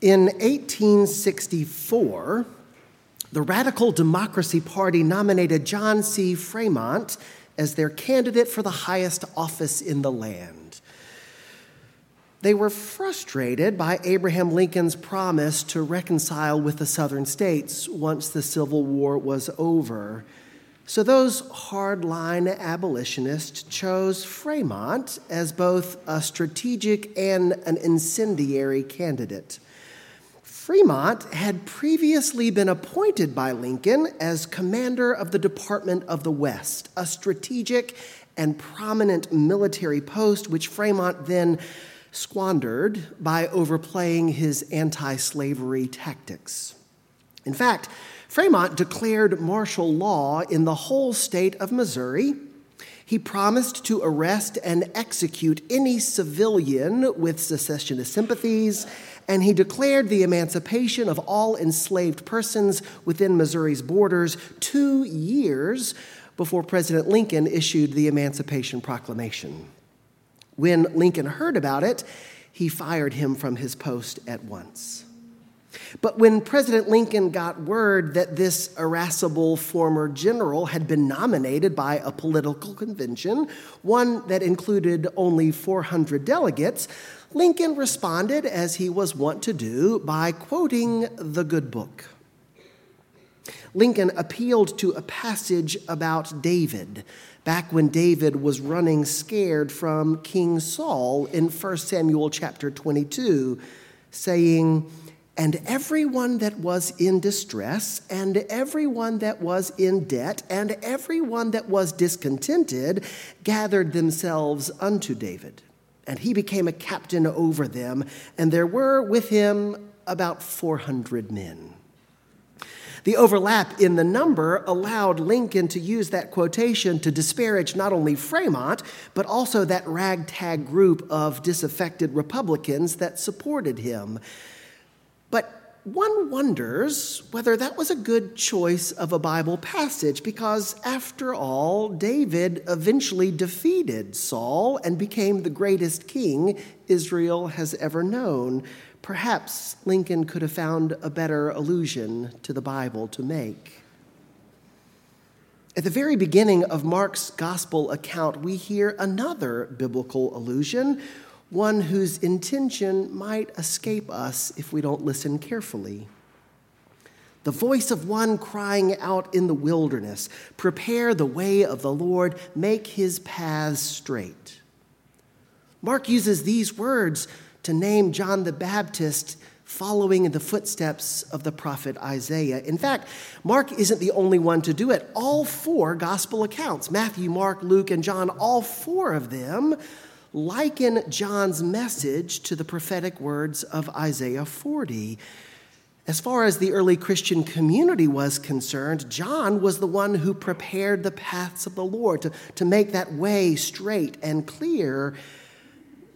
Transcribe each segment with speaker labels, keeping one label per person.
Speaker 1: In 1864, the Radical Democracy Party nominated John C. Fremont as their candidate for the highest office in the land. They were frustrated by Abraham Lincoln's promise to reconcile with the southern states once the Civil War was over. So those hardline abolitionists chose Fremont as both a strategic and an incendiary candidate. Fremont had previously been appointed by Lincoln as commander of the Department of the West, a strategic and prominent military post which Fremont then squandered by overplaying his anti slavery tactics. In fact, Fremont declared martial law in the whole state of Missouri. He promised to arrest and execute any civilian with secessionist sympathies and he declared the emancipation of all enslaved persons within Missouri's borders two years before President Lincoln issued the Emancipation Proclamation. When Lincoln heard about it, he fired him from his post at once. But when President Lincoln got word that this irascible former general had been nominated by a political convention, one that included only 400 delegates, Lincoln responded, as he was wont to do, by quoting the good book. Lincoln appealed to a passage about David, back when David was running scared from King Saul in 1 Samuel chapter 22, saying, And everyone that was in distress, and everyone that was in debt, and everyone that was discontented gathered themselves unto David and he became a captain over them, and there were with him about 400 men. The overlap in the number allowed Lincoln to use that quotation to disparage not only Fremont, but also that ragtag group of disaffected Republicans that supported him. But one wonders whether that was a good choice of a Bible passage because, after all, David eventually defeated Saul and became the greatest king Israel has ever known. Perhaps Lincoln could have found a better allusion to the Bible to make. At the very beginning of Mark's gospel account, we hear another biblical allusion one whose intention might escape us if we don't listen carefully. The voice of one crying out in the wilderness, Prepare the way of the Lord, make his paths straight. Mark uses these words to name John the Baptist following in the footsteps of the prophet Isaiah. In fact, Mark isn't the only one to do it. All four gospel accounts Matthew, Mark, Luke, and John all four of them liken John's message to the prophetic words of Isaiah 40. As far as the early Christian community was concerned, John was the one who prepared the paths of the Lord to, to make that way straight and clear.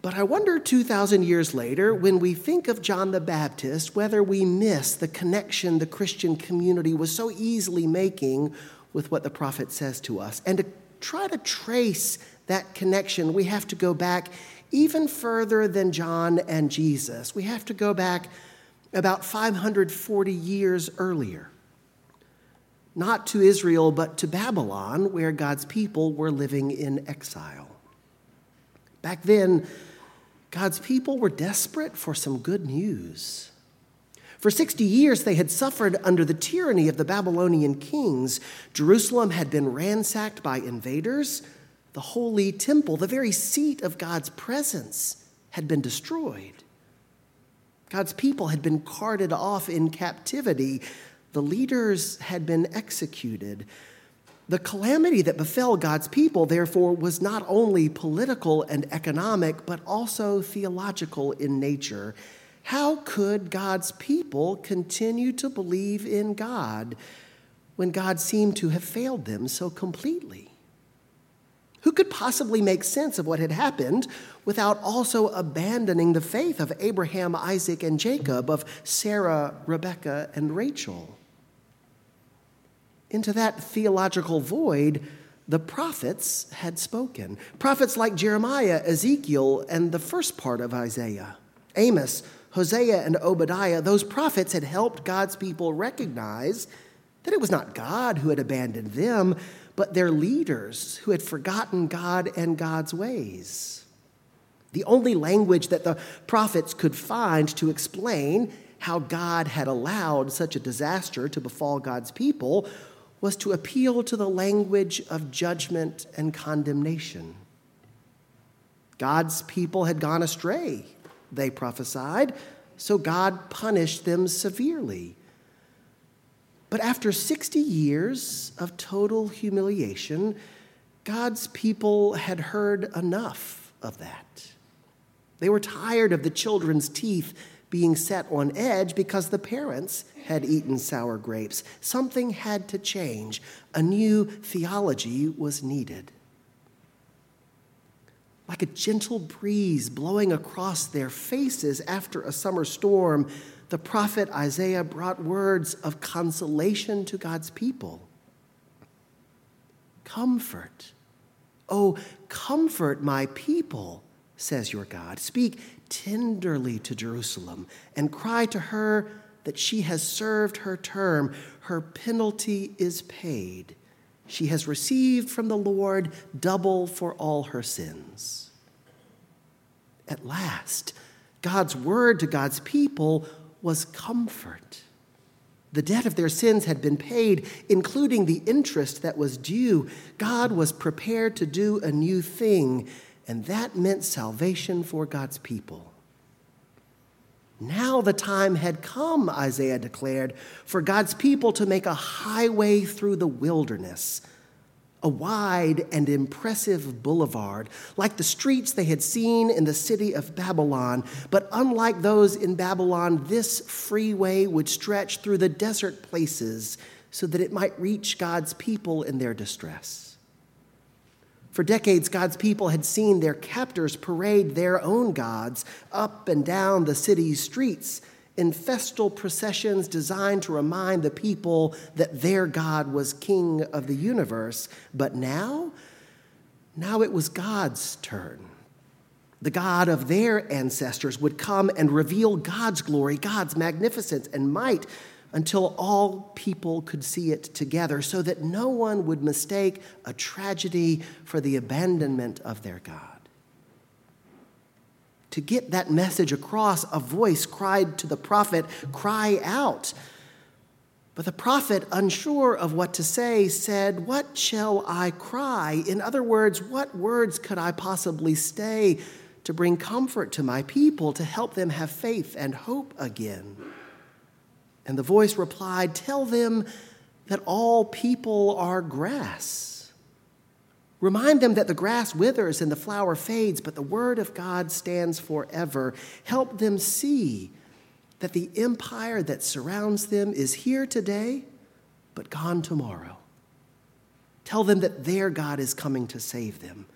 Speaker 1: But I wonder 2,000 years later, when we think of John the Baptist, whether we miss the connection the Christian community was so easily making with what the prophet says to us, and to try to trace that connection, we have to go back even further than John and Jesus. We have to go back about 540 years earlier. Not to Israel, but to Babylon, where God's people were living in exile. Back then, God's people were desperate for some good news. For 60 years, they had suffered under the tyranny of the Babylonian kings. Jerusalem had been ransacked by invaders. The holy temple, the very seat of God's presence, had been destroyed. God's people had been carted off in captivity. The leaders had been executed. The calamity that befell God's people, therefore, was not only political and economic, but also theological in nature. How could God's people continue to believe in God when God seemed to have failed them so completely? Who could possibly make sense of what had happened without also abandoning the faith of Abraham, Isaac, and Jacob, of Sarah, Rebekah, and Rachel? Into that theological void, the prophets had spoken. Prophets like Jeremiah, Ezekiel, and the first part of Isaiah. Amos, Hosea and Obadiah, those prophets had helped God's people recognize that it was not God who had abandoned them, but their leaders who had forgotten God and God's ways. The only language that the prophets could find to explain how God had allowed such a disaster to befall God's people was to appeal to the language of judgment and condemnation. God's people had gone astray, they prophesied, so God punished them severely. But after 60 years of total humiliation, God's people had heard enough of that. They were tired of the children's teeth being set on edge because the parents had eaten sour grapes. Something had to change. A new theology was needed. Like a gentle breeze blowing across their faces after a summer storm, the prophet Isaiah brought words of consolation to God's people. Comfort. Oh, comfort my people, says your God. Speak tenderly to Jerusalem and cry to her that she has served her term. Her penalty is paid. She has received from the Lord double for all her sins. At last, God's word to God's people was comfort. The debt of their sins had been paid, including the interest that was due. God was prepared to do a new thing, and that meant salvation for God's people. Now the time had come, Isaiah declared, for God's people to make a highway through the wilderness, a wide and impressive boulevard, like the streets they had seen in the city of Babylon. But unlike those in Babylon, this freeway would stretch through the desert places so that it might reach God's people in their distress. For decades, God's people had seen their captors parade their own gods up and down the city's streets in festal processions designed to remind the people that their God was king of the universe. But now, now it was God's turn. The God of their ancestors would come and reveal God's glory, God's magnificence and might until all people could see it together, so that no one would mistake a tragedy for the abandonment of their God. To get that message across, a voice cried to the prophet, Cry out. But the prophet, unsure of what to say, said, What shall I cry? In other words, what words could I possibly say to bring comfort to my people, to help them have faith and hope again? And the voice replied, Tell them that all people are grass. Remind them that the grass withers and the flower fades, but the word of God stands forever. Help them see that the empire that surrounds them is here today, but gone tomorrow. Tell them that their God is coming to save them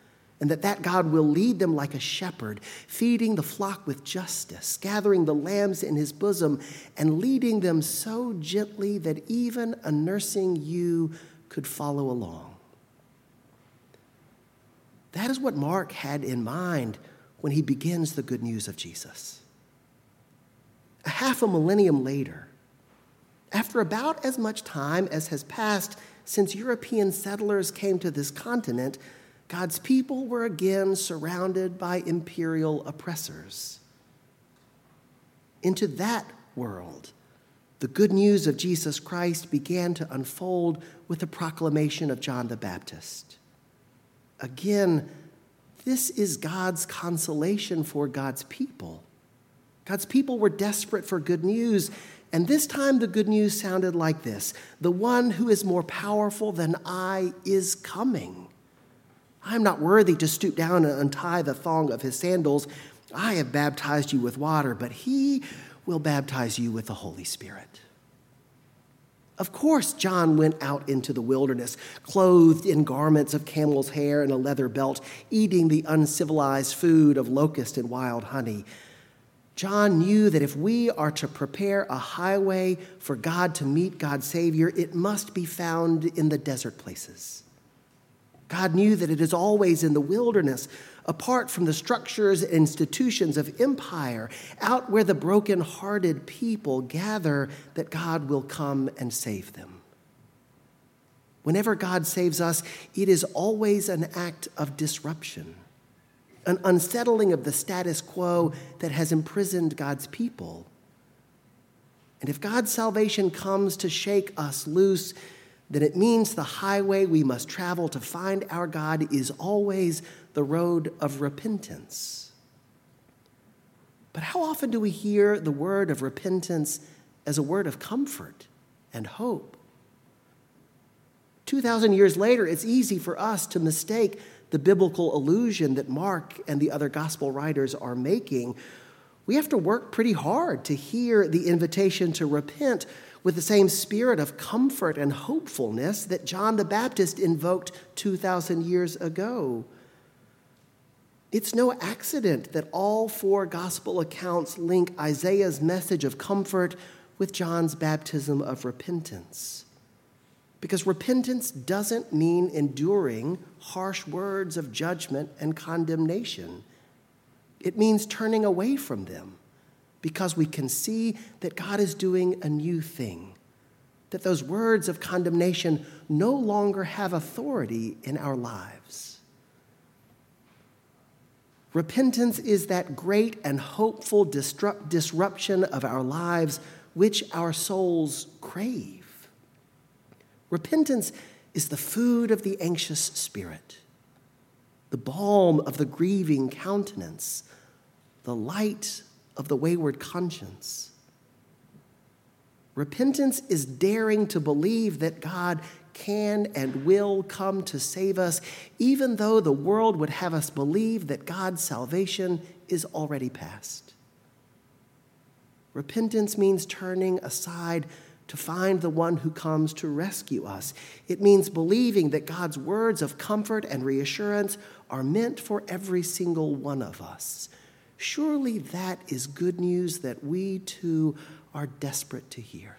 Speaker 1: and that that God will lead them like a shepherd, feeding the flock with justice, gathering the lambs in his bosom, and leading them so gently that even a nursing ewe could follow along. That is what Mark had in mind when he begins the good news of Jesus. A half a millennium later, after about as much time as has passed since European settlers came to this continent, God's people were again surrounded by imperial oppressors. Into that world, the good news of Jesus Christ began to unfold with the proclamation of John the Baptist. Again, this is God's consolation for God's people. God's people were desperate for good news, and this time the good news sounded like this The one who is more powerful than I is coming. I am not worthy to stoop down and untie the thong of his sandals. I have baptized you with water, but he will baptize you with the Holy Spirit. Of course, John went out into the wilderness, clothed in garments of camel's hair and a leather belt, eating the uncivilized food of locust and wild honey. John knew that if we are to prepare a highway for God to meet God's Savior, it must be found in the desert places. God knew that it is always in the wilderness apart from the structures and institutions of empire, out where the broken-hearted people gather, that God will come and save them. Whenever God saves us, it is always an act of disruption, an unsettling of the status quo that has imprisoned God's people. And if God's salvation comes to shake us loose, then it means the highway we must travel to find our God is always the road of repentance. But how often do we hear the word of repentance as a word of comfort and hope? 2,000 years later, it's easy for us to mistake the biblical allusion that Mark and the other gospel writers are making. We have to work pretty hard to hear the invitation to repent with the same spirit of comfort and hopefulness that John the Baptist invoked 2,000 years ago. It's no accident that all four gospel accounts link Isaiah's message of comfort with John's baptism of repentance. Because repentance doesn't mean enduring harsh words of judgment and condemnation. It means turning away from them because we can see that God is doing a new thing, that those words of condemnation no longer have authority in our lives. Repentance is that great and hopeful disrupt- disruption of our lives which our souls crave. Repentance is the food of the anxious spirit, the balm of the grieving countenance, the light of the wayward conscience. Repentance is daring to believe that God can and will come to save us, even though the world would have us believe that God's salvation is already past. Repentance means turning aside to find the one who comes to rescue us. It means believing that God's words of comfort and reassurance are meant for every single one of us. Surely that is good news that we too are desperate to hear.